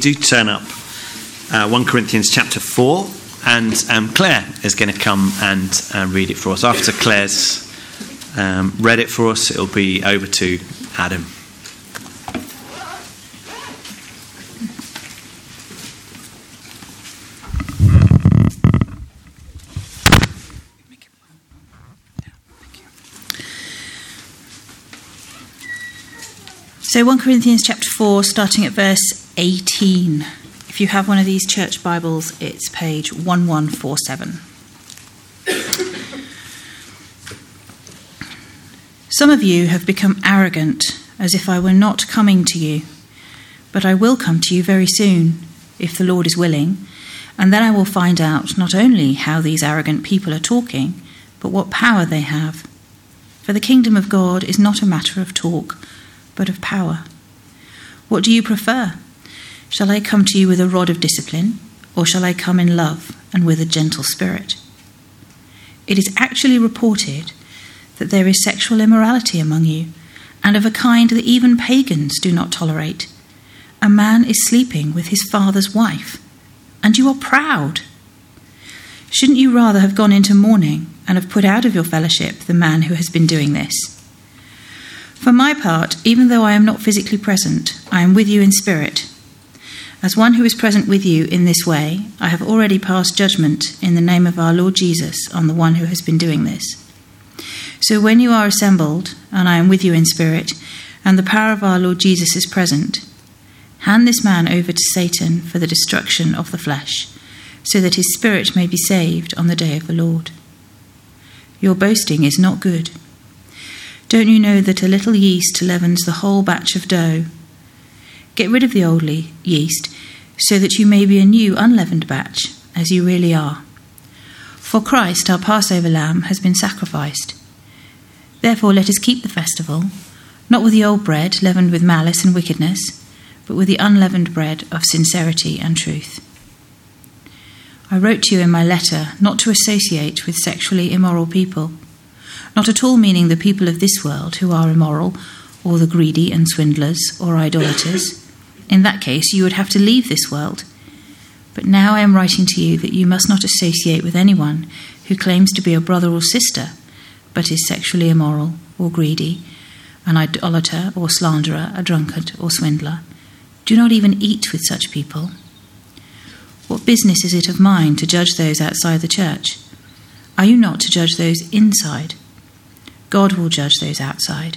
do turn up uh, 1 Corinthians chapter 4, and um, Claire is going to come and uh, read it for us. After Claire's um, read it for us, it'll be over to Adam. So 1 Corinthians chapter 4, starting at verse 18. If you have one of these church Bibles, it's page 1147. Some of you have become arrogant, as if I were not coming to you. But I will come to you very soon, if the Lord is willing, and then I will find out not only how these arrogant people are talking, but what power they have. For the kingdom of God is not a matter of talk but of power. What do you prefer? Shall I come to you with a rod of discipline, or shall I come in love and with a gentle spirit? It is actually reported that there is sexual immorality among you, and of a kind that even pagans do not tolerate. A man is sleeping with his father's wife, and you are proud. Shouldn't you rather have gone into mourning and have put out of your fellowship the man who has been doing this? For my part, even though I am not physically present, I am with you in spirit. As one who is present with you in this way, I have already passed judgment in the name of our Lord Jesus on the one who has been doing this. So when you are assembled, and I am with you in spirit, and the power of our Lord Jesus is present, hand this man over to Satan for the destruction of the flesh, so that his spirit may be saved on the day of the Lord. Your boasting is not good. Don't you know that a little yeast leavens the whole batch of dough? Get rid of the old yeast, so that you may be a new unleavened batch, as you really are. For Christ, our Passover lamb, has been sacrificed. Therefore, let us keep the festival, not with the old bread leavened with malice and wickedness, but with the unleavened bread of sincerity and truth. I wrote to you in my letter not to associate with sexually immoral people not at all meaning the people of this world who are immoral, or the greedy and swindlers, or idolaters. In that case, you would have to leave this world. But now I am writing to you that you must not associate with anyone who claims to be a brother or sister, but is sexually immoral, or greedy, an idolater, or slanderer, a drunkard, or swindler. Do not even eat with such people. What business is it of mine to judge those outside the church? Are you not to judge those inside? God will judge those outside.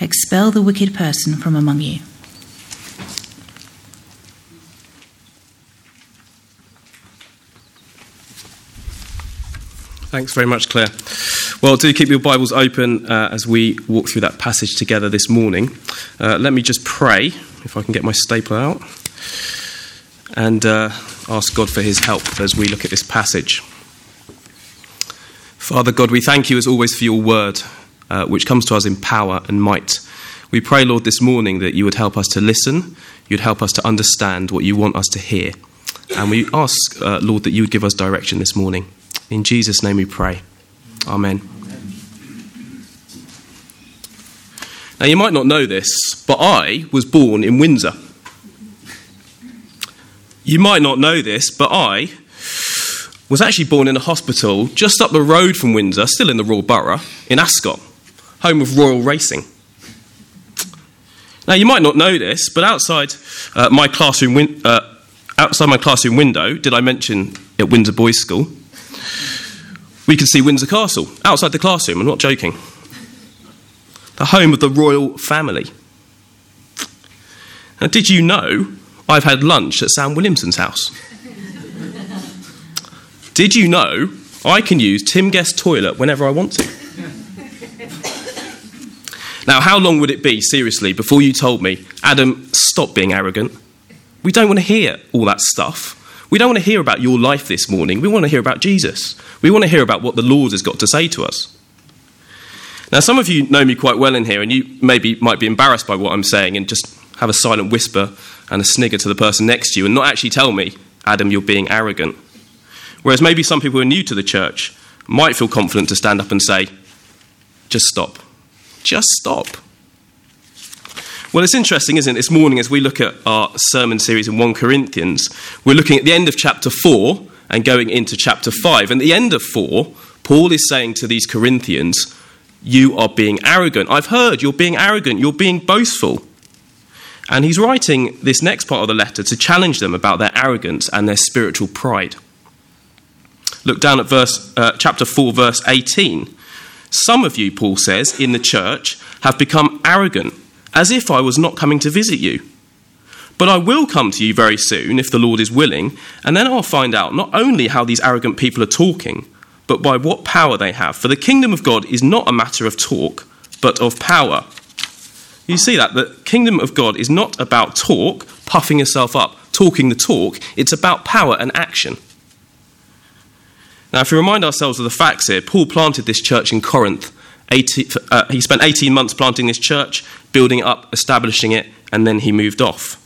Expel the wicked person from among you. Thanks very much, Claire. Well, do keep your Bibles open uh, as we walk through that passage together this morning. Uh, let me just pray, if I can get my stapler out, and uh, ask God for his help as we look at this passage. Father God, we thank you as always for your word, uh, which comes to us in power and might. We pray, Lord, this morning that you would help us to listen, you'd help us to understand what you want us to hear. And we ask, uh, Lord, that you would give us direction this morning. In Jesus' name we pray. Amen. Now, you might not know this, but I was born in Windsor. You might not know this, but I was actually born in a hospital just up the road from Windsor, still in the Royal Borough, in Ascot, home of Royal Racing. Now, you might not know this, but outside uh, my classroom, win- uh, outside my classroom window, did I mention at Windsor Boys School? We could see Windsor Castle outside the classroom. I'm not joking. The home of the royal family. Now, did you know I've had lunch at Sam Williamson's house? Did you know I can use Tim Guest's toilet whenever I want to? Now, how long would it be, seriously, before you told me, Adam, stop being arrogant? We don't want to hear all that stuff. We don't want to hear about your life this morning. We want to hear about Jesus. We want to hear about what the Lord has got to say to us. Now, some of you know me quite well in here, and you maybe might be embarrassed by what I'm saying and just have a silent whisper and a snigger to the person next to you and not actually tell me, Adam, you're being arrogant. Whereas maybe some people who are new to the church might feel confident to stand up and say, just stop. Just stop. Well, it's interesting, isn't it? This morning, as we look at our sermon series in 1 Corinthians, we're looking at the end of chapter 4 and going into chapter 5. And at the end of 4, Paul is saying to these Corinthians, You are being arrogant. I've heard you're being arrogant, you're being boastful. And he's writing this next part of the letter to challenge them about their arrogance and their spiritual pride. Look down at verse, uh, chapter 4, verse 18. Some of you, Paul says, in the church have become arrogant, as if I was not coming to visit you. But I will come to you very soon, if the Lord is willing, and then I'll find out not only how these arrogant people are talking, but by what power they have. For the kingdom of God is not a matter of talk, but of power. You see that? The kingdom of God is not about talk, puffing yourself up, talking the talk. It's about power and action. Now, if we remind ourselves of the facts here, Paul planted this church in Corinth. 18, uh, he spent 18 months planting this church, building it up, establishing it, and then he moved off.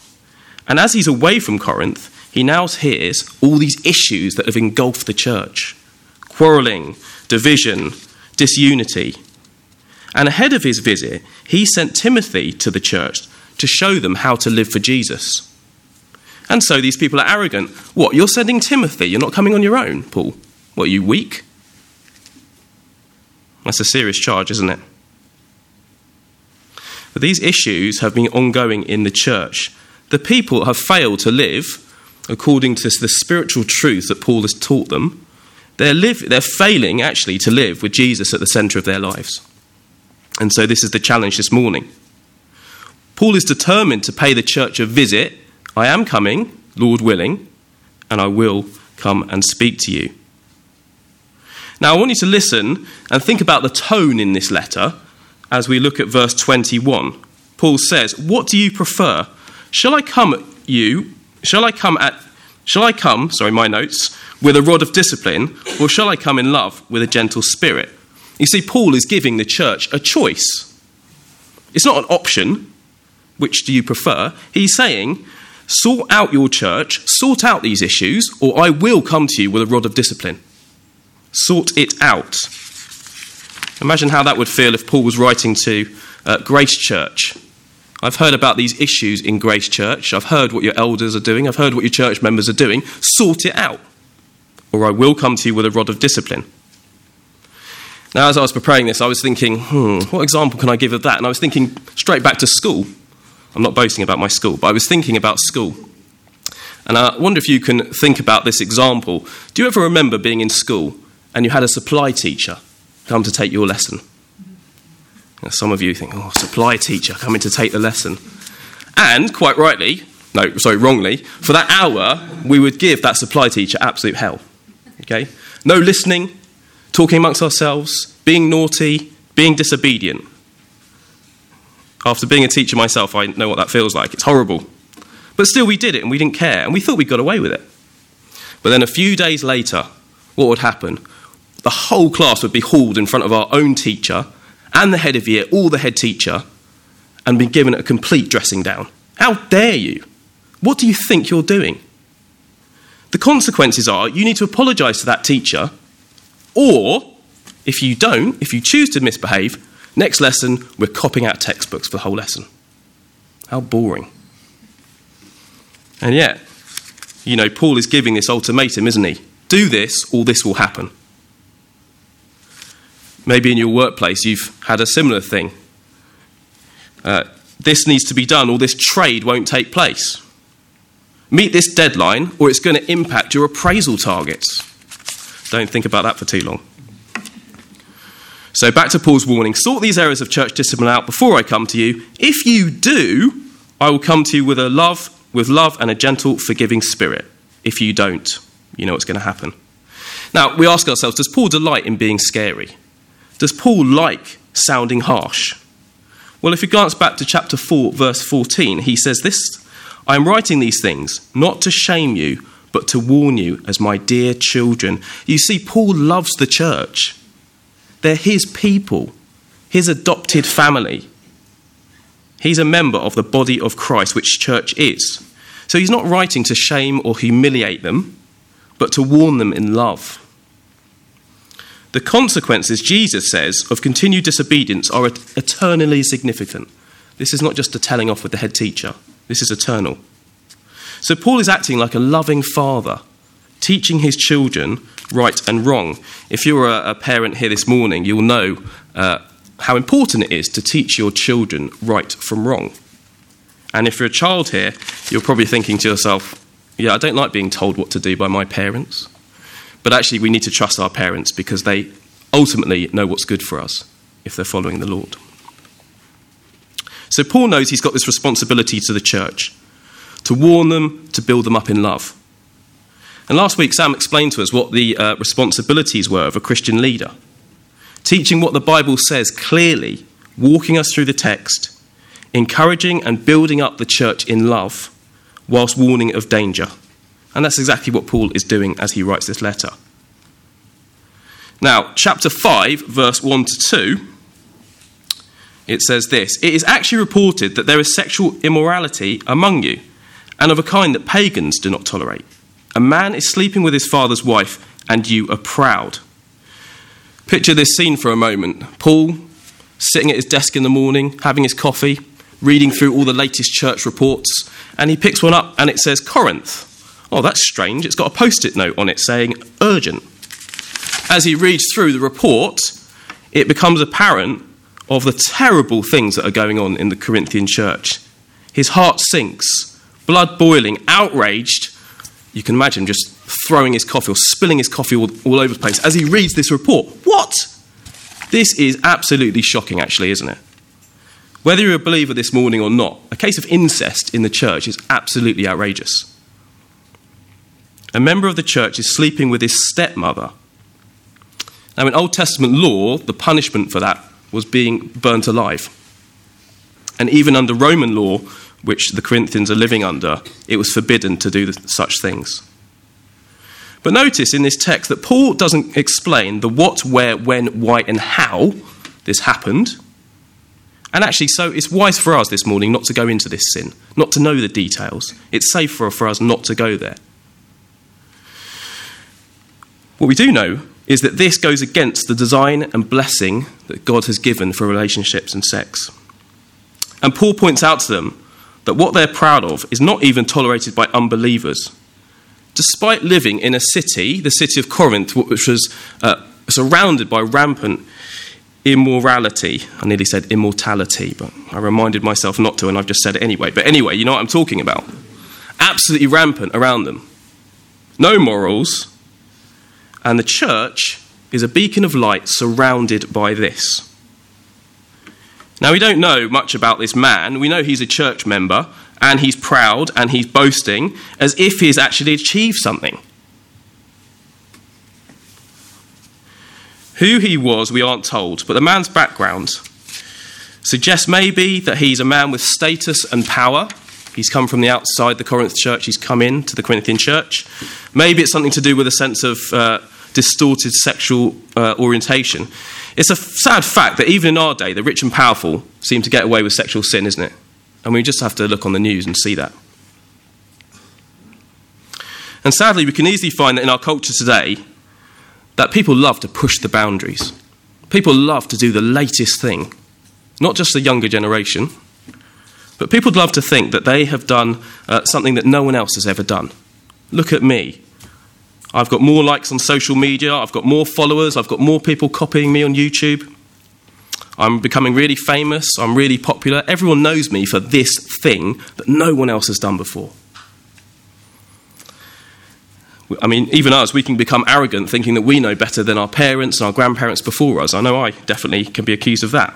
And as he's away from Corinth, he now hears all these issues that have engulfed the church quarrelling, division, disunity. And ahead of his visit, he sent Timothy to the church to show them how to live for Jesus. And so these people are arrogant. What, you're sending Timothy? You're not coming on your own, Paul? What, are you weak? That's a serious charge, isn't it? But these issues have been ongoing in the church. The people have failed to live according to the spiritual truth that Paul has taught them. They're, live, they're failing, actually, to live with Jesus at the centre of their lives. And so this is the challenge this morning. Paul is determined to pay the church a visit. I am coming, Lord willing, and I will come and speak to you. Now, I want you to listen and think about the tone in this letter as we look at verse 21. Paul says, What do you prefer? Shall I come at you? Shall I come at Shall I come, sorry, my notes, with a rod of discipline, or shall I come in love with a gentle spirit? You see, Paul is giving the church a choice. It's not an option. Which do you prefer? He's saying, sort out your church, sort out these issues, or I will come to you with a rod of discipline. Sort it out. Imagine how that would feel if Paul was writing to uh, Grace Church. I've heard about these issues in Grace Church. I've heard what your elders are doing. I've heard what your church members are doing. Sort it out, or I will come to you with a rod of discipline. Now, as I was preparing this, I was thinking, hmm, what example can I give of that? And I was thinking straight back to school. I'm not boasting about my school, but I was thinking about school. And I wonder if you can think about this example. Do you ever remember being in school and you had a supply teacher come to take your lesson? Now, some of you think, oh, supply teacher coming to take the lesson. And quite rightly, no, sorry, wrongly, for that hour, we would give that supply teacher absolute hell. Okay? No listening, talking amongst ourselves, being naughty, being disobedient. After being a teacher myself, I know what that feels like. It's horrible. But still, we did it and we didn't care, and we thought we got away with it. But then a few days later, what would happen? The whole class would be hauled in front of our own teacher and the head of year, all the head teacher, and be given a complete dressing down. How dare you? What do you think you're doing? The consequences are you need to apologise to that teacher or, if you don't, if you choose to misbehave, next lesson, we're copying out textbooks for the whole lesson. How boring. And yet, you know, Paul is giving this ultimatum, isn't he? Do this, or this will happen. Maybe in your workplace you've had a similar thing. Uh, this needs to be done, or this trade won't take place. Meet this deadline, or it's going to impact your appraisal targets. Don't think about that for too long. So, back to Paul's warning sort these areas of church discipline out before I come to you. If you do, I will come to you with a love, with love and a gentle, forgiving spirit. If you don't, you know what's going to happen. Now, we ask ourselves does Paul delight in being scary? Does Paul like sounding harsh? Well, if you glance back to chapter 4, verse 14, he says this I am writing these things not to shame you, but to warn you as my dear children. You see, Paul loves the church. They're his people, his adopted family. He's a member of the body of Christ, which church is. So he's not writing to shame or humiliate them, but to warn them in love. The consequences, Jesus says, of continued disobedience are eternally significant. This is not just a telling off with the head teacher, this is eternal. So Paul is acting like a loving father, teaching his children right and wrong. If you're a, parent here this morning, you'll know uh, how important it is to teach your children right from wrong. And if you're a child here, you're probably thinking to yourself, yeah, I don't like being told what to do by my parents. But actually, we need to trust our parents because they ultimately know what's good for us if they're following the Lord. So Paul knows he's got this responsibility to the church to warn them, to build them up in love. And last week, Sam explained to us what the uh, responsibilities were of a Christian leader teaching what the Bible says clearly, walking us through the text, encouraging and building up the church in love, whilst warning of danger. And that's exactly what Paul is doing as he writes this letter. Now, chapter 5, verse 1 to 2, it says this It is actually reported that there is sexual immorality among you, and of a kind that pagans do not tolerate. A man is sleeping with his father's wife, and you are proud. Picture this scene for a moment. Paul sitting at his desk in the morning, having his coffee, reading through all the latest church reports, and he picks one up and it says Corinth. Oh, that's strange. It's got a post it note on it saying urgent. As he reads through the report, it becomes apparent of the terrible things that are going on in the Corinthian church. His heart sinks, blood boiling, outraged. You can imagine just throwing his coffee or spilling his coffee all, all over the place as he reads this report. What? This is absolutely shocking, actually, isn't it? Whether you're a believer this morning or not, a case of incest in the church is absolutely outrageous. A member of the church is sleeping with his stepmother. Now, in Old Testament law, the punishment for that was being burnt alive. And even under Roman law, which the Corinthians are living under, it was forbidden to do such things. But notice in this text that Paul doesn't explain the what, where, when, why, and how this happened. And actually, so it's wise for us this morning not to go into this sin, not to know the details. It's safer for us not to go there. What we do know is that this goes against the design and blessing that God has given for relationships and sex. And Paul points out to them that what they're proud of is not even tolerated by unbelievers despite living in a city, the city of Corinth, which was uh, surrounded by rampant immorality. I nearly said immortality, but I reminded myself not to, and I've just said it anyway. But anyway, you know what I'm talking about. Absolutely rampant around them. No morals. And the church is a beacon of light surrounded by this. Now, we don't know much about this man. We know he's a church member, and he's proud and he's boasting as if he's actually achieved something. Who he was, we aren't told, but the man's background suggests maybe that he's a man with status and power. He's come from the outside the Corinth church, he's come in to the Corinthian church. Maybe it's something to do with a sense of uh, distorted sexual uh, orientation. It's a sad fact that even in our day, the rich and powerful seem to get away with sexual sin, isn't it? And we just have to look on the news and see that. And sadly, we can easily find that in our culture today, that people love to push the boundaries. People love to do the latest thing. Not just the younger generation, but people love to think that they have done uh, something that no one else has ever done. Look at me. I've got more likes on social media, I've got more followers, I've got more people copying me on YouTube. I'm becoming really famous, I'm really popular. Everyone knows me for this thing that no one else has done before. I mean, even us, we can become arrogant thinking that we know better than our parents and our grandparents before us. I know I definitely can be accused of that.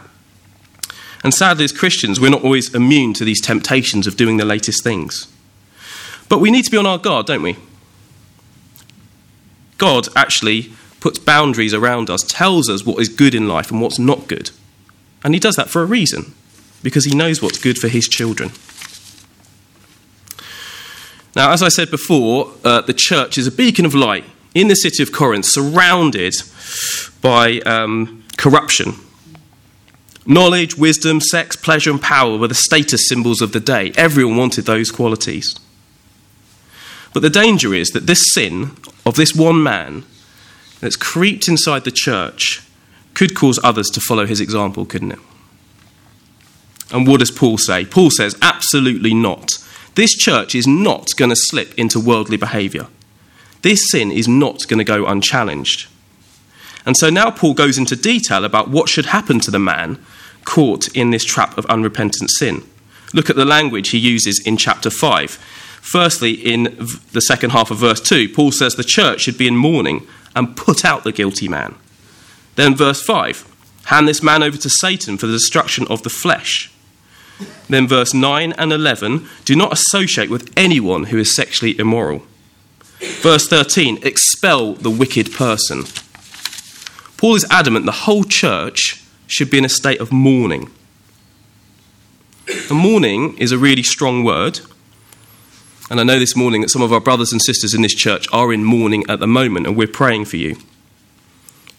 And sadly, as Christians, we're not always immune to these temptations of doing the latest things. But we need to be on our guard, don't we? God actually puts boundaries around us, tells us what is good in life and what's not good. And he does that for a reason, because he knows what's good for his children. Now, as I said before, uh, the church is a beacon of light in the city of Corinth, surrounded by um, corruption. Knowledge, wisdom, sex, pleasure, and power were the status symbols of the day. Everyone wanted those qualities. But the danger is that this sin of this one man that's creeped inside the church could cause others to follow his example, couldn't it? And what does Paul say? Paul says, absolutely not. This church is not going to slip into worldly behaviour. This sin is not going to go unchallenged. And so now Paul goes into detail about what should happen to the man caught in this trap of unrepentant sin. Look at the language he uses in chapter 5. Firstly, in the second half of verse 2, Paul says the church should be in mourning and put out the guilty man. Then, verse 5, hand this man over to Satan for the destruction of the flesh. Then, verse 9 and 11, do not associate with anyone who is sexually immoral. Verse 13, expel the wicked person. Paul is adamant the whole church should be in a state of mourning. And mourning is a really strong word. And I know this morning that some of our brothers and sisters in this church are in mourning at the moment, and we're praying for you.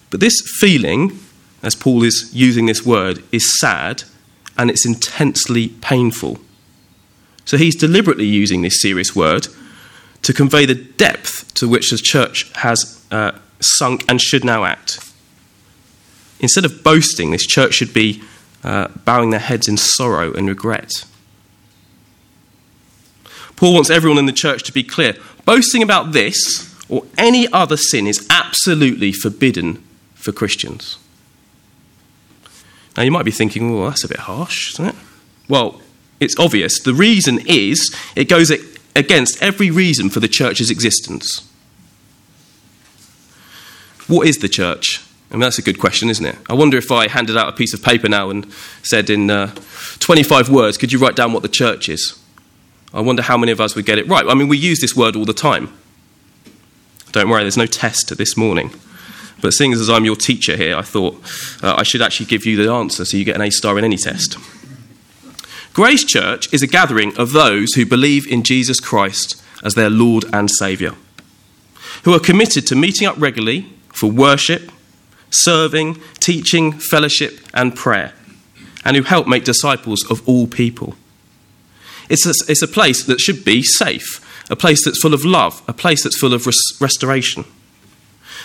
But this feeling, as Paul is using this word, is sad and it's intensely painful. So he's deliberately using this serious word to convey the depth to which the church has uh, sunk and should now act. Instead of boasting, this church should be uh, bowing their heads in sorrow and regret. Paul wants everyone in the church to be clear boasting about this or any other sin is absolutely forbidden for Christians. Now, you might be thinking, well, that's a bit harsh, isn't it? Well, it's obvious. The reason is it goes against every reason for the church's existence. What is the church? I mean, that's a good question, isn't it? I wonder if I handed out a piece of paper now and said in uh, 25 words, could you write down what the church is? I wonder how many of us would get it right. I mean, we use this word all the time. Don't worry, there's no test this morning. But seeing as I'm your teacher here, I thought uh, I should actually give you the answer so you get an A star in any test. Grace Church is a gathering of those who believe in Jesus Christ as their Lord and Saviour, who are committed to meeting up regularly for worship, serving, teaching, fellowship, and prayer, and who help make disciples of all people. It's a, it's a place that should be safe, a place that's full of love, a place that's full of res- restoration.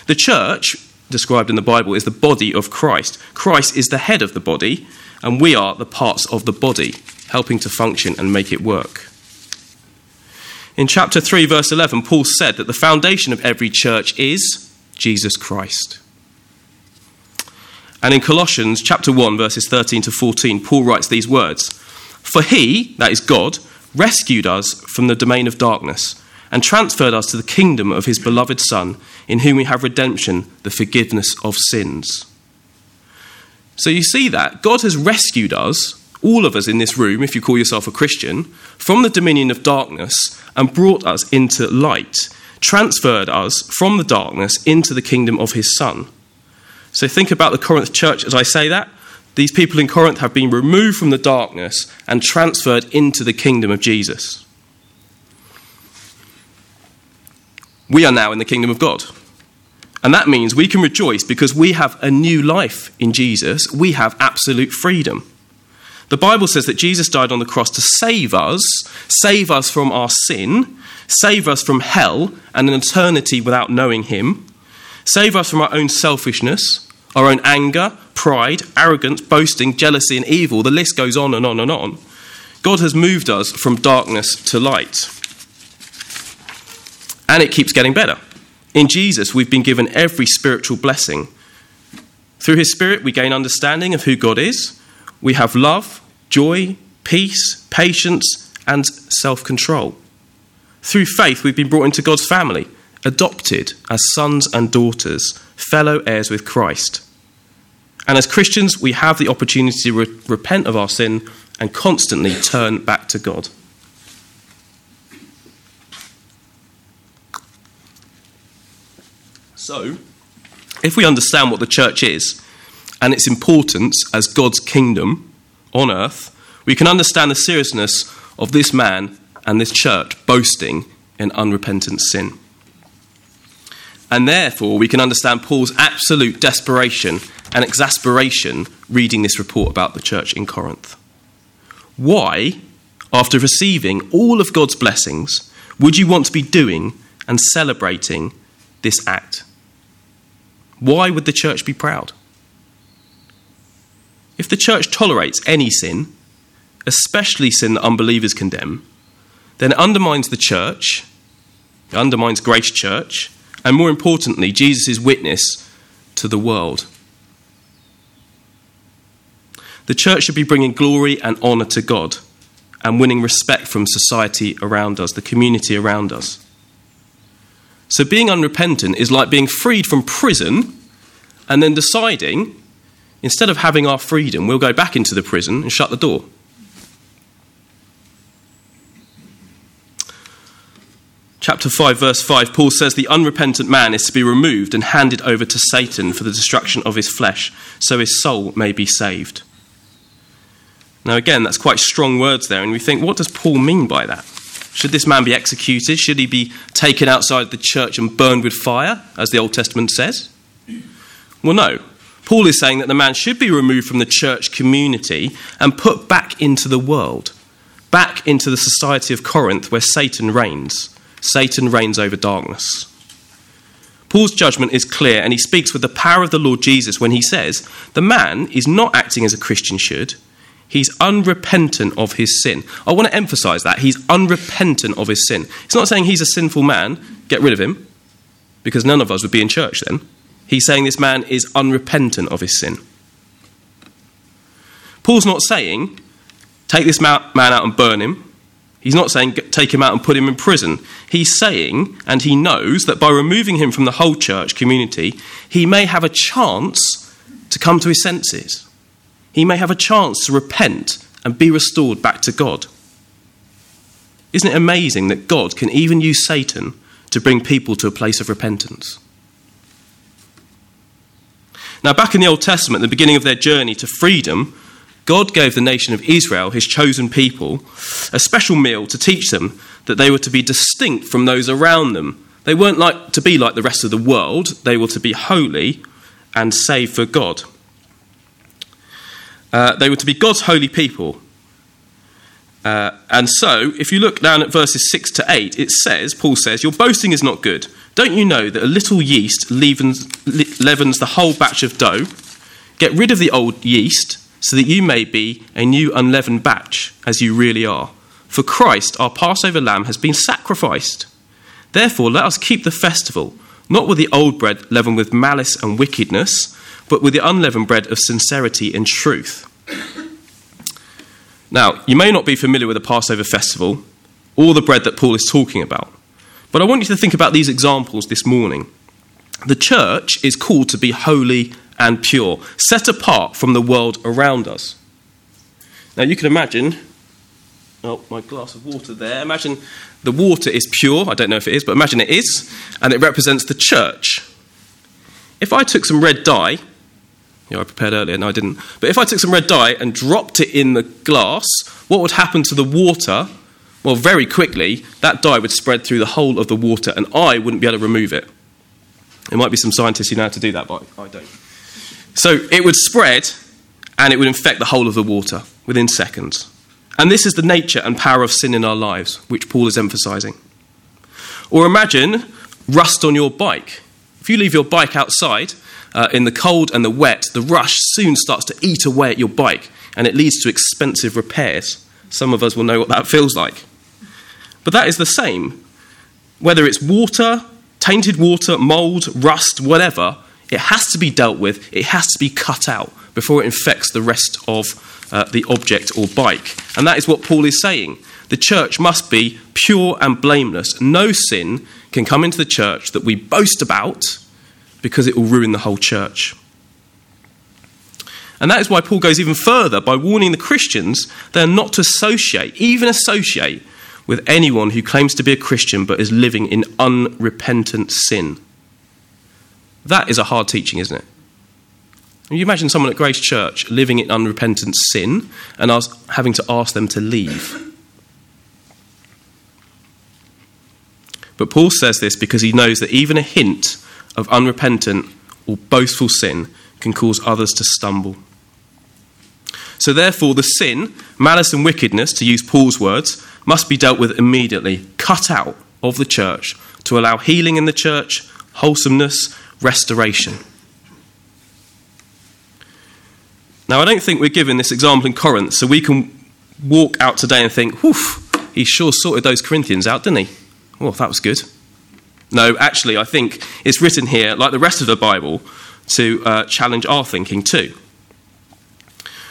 The church, described in the Bible, is the body of Christ. Christ is the head of the body, and we are the parts of the body, helping to function and make it work. In chapter 3, verse 11, Paul said that the foundation of every church is Jesus Christ. And in Colossians chapter 1, verses 13 to 14, Paul writes these words For he, that is God, rescued us from the domain of darkness and transferred us to the kingdom of his beloved Son, in whom we have redemption, the forgiveness of sins. So you see that God has rescued us, all of us in this room, if you call yourself a Christian, from the dominion of darkness and brought us into light, transferred us from the darkness into the kingdom of his Son. So think about the Corinth church as I say that. These people in Corinth have been removed from the darkness and transferred into the kingdom of Jesus. We are now in the kingdom of God. And that means we can rejoice because we have a new life in Jesus. We have absolute freedom. The Bible says that Jesus died on the cross to save us, save us from our sin, save us from hell and an eternity without knowing Him, Save us from our own selfishness, our own anger, pride, arrogance, boasting, jealousy, and evil. The list goes on and on and on. God has moved us from darkness to light. And it keeps getting better. In Jesus, we've been given every spiritual blessing. Through His Spirit, we gain understanding of who God is. We have love, joy, peace, patience, and self control. Through faith, we've been brought into God's family adopted as sons and daughters, fellow heirs with Christ. And as Christians, we have the opportunity to re- repent of our sin and constantly turn back to God. So, if we understand what the church is and its importance as God's kingdom on earth, we can understand the seriousness of this man and this church boasting in unrepentant sin. And therefore, we can understand Paul's absolute desperation and exasperation reading this report about the church in Corinth. Why, after receiving all of God's blessings, would you want to be doing and celebrating this act? Why would the church be proud? If the church tolerates any sin, especially sin that unbelievers condemn, then it undermines the church, it undermines Grace Church, and more importantly, Jesus' witness to the world. The church should be bringing glory and honour to God and winning respect from society around us, the community around us. So being unrepentant is like being freed from prison and then deciding, instead of having our freedom, we'll go back into the prison and shut the door. Chapter 5, verse 5, Paul says the unrepentant man is to be removed and handed over to Satan for the destruction of his flesh, so his soul may be saved. Now, again, that's quite strong words there, and we think, what does Paul mean by that? Should this man be executed? Should he be taken outside the church and burned with fire, as the Old Testament says? Well, no. Paul is saying that the man should be removed from the church community and put back into the world, back into the society of Corinth where Satan reigns. Satan reigns over darkness. Paul's judgment is clear, and he speaks with the power of the Lord Jesus when he says, The man is not acting as a Christian should. He's unrepentant of his sin. I want to emphasize that. He's unrepentant of his sin. It's not saying he's a sinful man, get rid of him, because none of us would be in church then. He's saying this man is unrepentant of his sin. Paul's not saying, take this man out and burn him. He's not saying take him out and put him in prison. He's saying, and he knows, that by removing him from the whole church community, he may have a chance to come to his senses. He may have a chance to repent and be restored back to God. Isn't it amazing that God can even use Satan to bring people to a place of repentance? Now, back in the Old Testament, the beginning of their journey to freedom, God gave the nation of Israel, his chosen people, a special meal to teach them that they were to be distinct from those around them. They weren't like to be like the rest of the world, they were to be holy and saved for God. Uh, they were to be God's holy people. Uh, and so, if you look down at verses 6 to 8, it says, Paul says, Your boasting is not good. Don't you know that a little yeast leavens, leavens the whole batch of dough? Get rid of the old yeast so that you may be a new unleavened batch, as you really are. For Christ, our Passover lamb, has been sacrificed. Therefore, let us keep the festival, not with the old bread leavened with malice and wickedness, but with the unleavened bread of sincerity and truth. Now, you may not be familiar with the Passover festival or the bread that Paul is talking about, but I want you to think about these examples this morning. The church is called to be holy and pure, set apart from the world around us. Now you can imagine, oh, my glass of water there. Imagine the water is pure. I don't know if it is, but imagine it is, and it represents the church. If I took some red dye, you know, I prepared earlier, no, I didn't. But if I took some red dye and dropped it in the glass, what would happen to the water? Well, very quickly, that dye would spread through the whole of the water, and I wouldn't be able to remove it. There might be some scientists who know how to do that, but I don't. So it would spread and it would infect the whole of the water within seconds. And this is the nature and power of sin in our lives, which Paul is emphasizing. Or imagine rust on your bike. If you leave your bike outside uh, in the cold and the wet, the rust soon starts to eat away at your bike and it leads to expensive repairs. Some of us will know what that feels like. But that is the same. Whether it's water, tainted water, mold, rust, whatever, it has to be dealt with, it has to be cut out before it infects the rest of uh, the object or bike. And that is what Paul is saying. The church must be pure and blameless. No sin can come into the church that we boast about because it will ruin the whole church. And that is why Paul goes even further by warning the Christians they're not to associate, even associate, with anyone who claims to be a Christian but is living in unrepentant sin. That is a hard teaching, isn't it? You imagine someone at Grace Church living in unrepentant sin and ask, having to ask them to leave. But Paul says this because he knows that even a hint of unrepentant or boastful sin can cause others to stumble. So, therefore, the sin, malice, and wickedness, to use Paul's words, must be dealt with immediately, cut out of the church to allow healing in the church, wholesomeness, restoration. Now, I don't think we're given this example in Corinth so we can walk out today and think, whew, he sure sorted those Corinthians out, didn't he? Well, that was good. No, actually, I think it's written here, like the rest of the Bible, to uh, challenge our thinking too.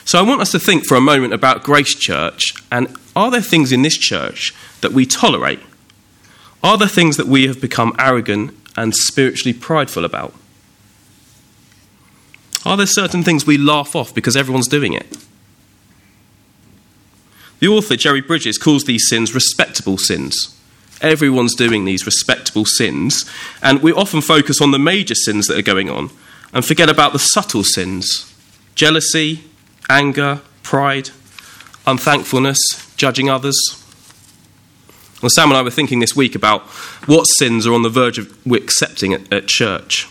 So I want us to think for a moment about Grace Church and are there things in this church that we tolerate? Are there things that we have become arrogant and spiritually prideful about? Are there certain things we laugh off because everyone's doing it? The author, Jerry Bridges, calls these sins respectable sins. Everyone's doing these respectable sins, and we often focus on the major sins that are going on and forget about the subtle sins jealousy, anger, pride, unthankfulness, judging others. Well, Sam and I were thinking this week about what sins are on the verge of accepting at, at church.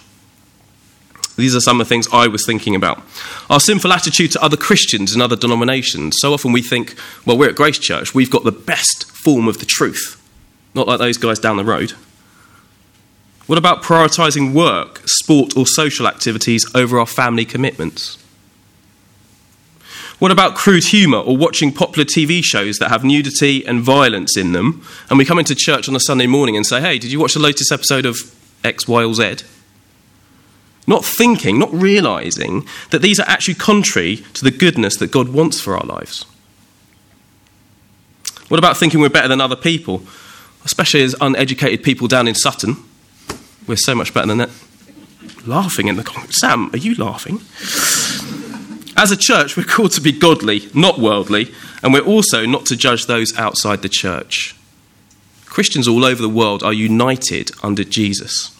These are some of the things I was thinking about. Our sinful attitude to other Christians and other denominations. So often we think, well, we're at Grace Church, we've got the best form of the truth. Not like those guys down the road. What about prioritising work, sport, or social activities over our family commitments? What about crude humour or watching popular TV shows that have nudity and violence in them? And we come into church on a Sunday morning and say, hey, did you watch the latest episode of X, Y, or Z? Not thinking, not realising that these are actually contrary to the goodness that God wants for our lives. What about thinking we're better than other people, especially as uneducated people down in Sutton? We're so much better than that. Laughing in the comments. Sam, are you laughing? As a church, we're called to be godly, not worldly, and we're also not to judge those outside the church. Christians all over the world are united under Jesus.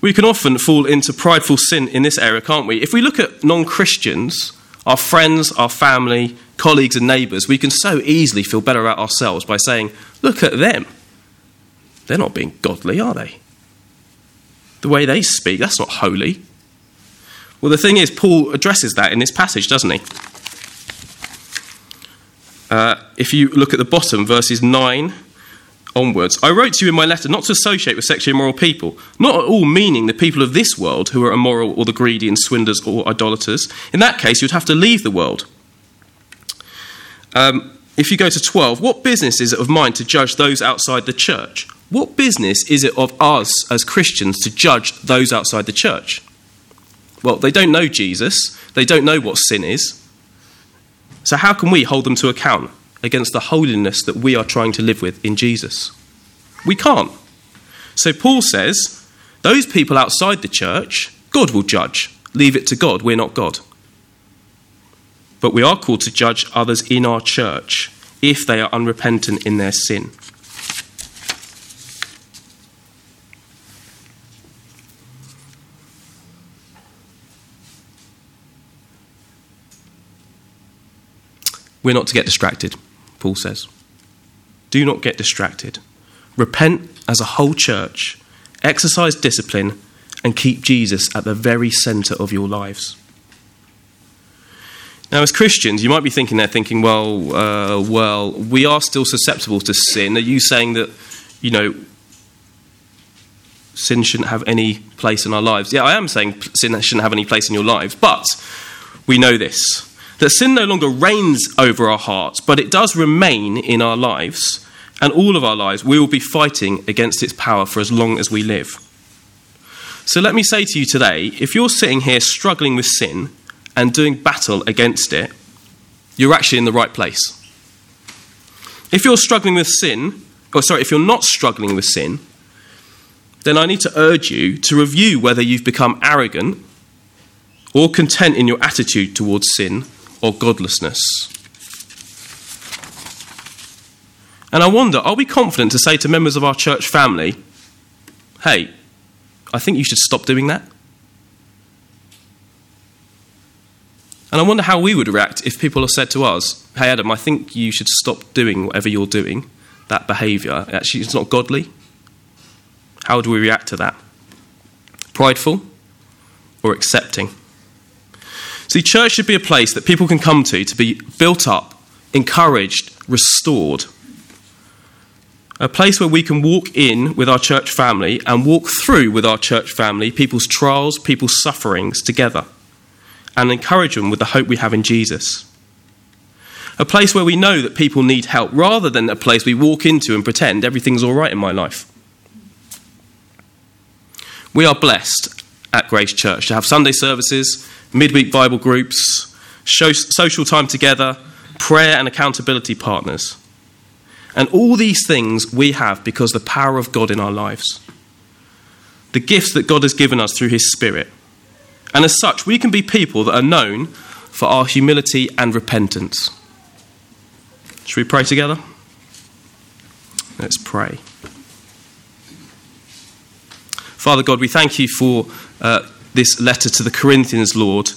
We can often fall into prideful sin in this area, can't we? If we look at non Christians, our friends, our family, colleagues, and neighbours, we can so easily feel better about ourselves by saying, Look at them. They're not being godly, are they? The way they speak, that's not holy. Well, the thing is, Paul addresses that in this passage, doesn't he? Uh, if you look at the bottom, verses 9 onwards, I wrote to you in my letter not to associate with sexually immoral people, not at all meaning the people of this world who are immoral or the greedy and swindlers or idolaters. In that case, you'd have to leave the world. Um, if you go to 12, what business is it of mine to judge those outside the church? What business is it of us as Christians to judge those outside the church? Well, they don't know Jesus, they don't know what sin is. So, how can we hold them to account against the holiness that we are trying to live with in Jesus? We can't. So, Paul says, those people outside the church, God will judge. Leave it to God. We're not God. But we are called to judge others in our church if they are unrepentant in their sin. We're not to get distracted, Paul says. Do not get distracted. Repent as a whole church, exercise discipline, and keep Jesus at the very centre of your lives. Now, as Christians, you might be thinking there, thinking, well, uh, well, we are still susceptible to sin. Are you saying that, you know, sin shouldn't have any place in our lives? Yeah, I am saying sin shouldn't have any place in your lives, but we know this that sin no longer reigns over our hearts, but it does remain in our lives, and all of our lives we will be fighting against its power for as long as we live. So let me say to you today if you're sitting here struggling with sin and doing battle against it, you're actually in the right place. If you're struggling with sin, or sorry, if you're not struggling with sin, then I need to urge you to review whether you've become arrogant or content in your attitude towards sin or godlessness. And I wonder are we confident to say to members of our church family, hey, I think you should stop doing that? And I wonder how we would react if people said to us, hey, Adam, I think you should stop doing whatever you're doing, that behaviour. Actually, it's not godly. How do we react to that? Prideful or accepting? See, church should be a place that people can come to to be built up, encouraged, restored. A place where we can walk in with our church family and walk through with our church family people's trials, people's sufferings together, and encourage them with the hope we have in Jesus. A place where we know that people need help rather than a place we walk into and pretend everything's all right in my life. We are blessed at Grace Church to have Sunday services, midweek Bible groups, social time together, prayer and accountability partners. And all these things we have because the power of God in our lives. The gifts that God has given us through His Spirit. And as such, we can be people that are known for our humility and repentance. Should we pray together? Let's pray. Father God, we thank you for uh, this letter to the Corinthians, Lord.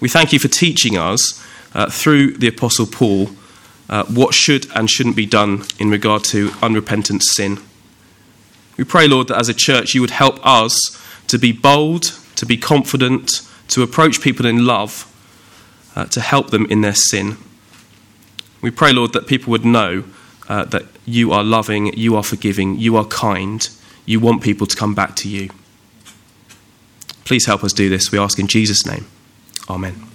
We thank you for teaching us uh, through the Apostle Paul uh, what should and shouldn't be done in regard to unrepentant sin. We pray, Lord, that as a church you would help us to be bold, to be confident, to approach people in love, uh, to help them in their sin. We pray, Lord, that people would know uh, that you are loving, you are forgiving, you are kind, you want people to come back to you. Please help us do this, we ask in Jesus' name. Amen.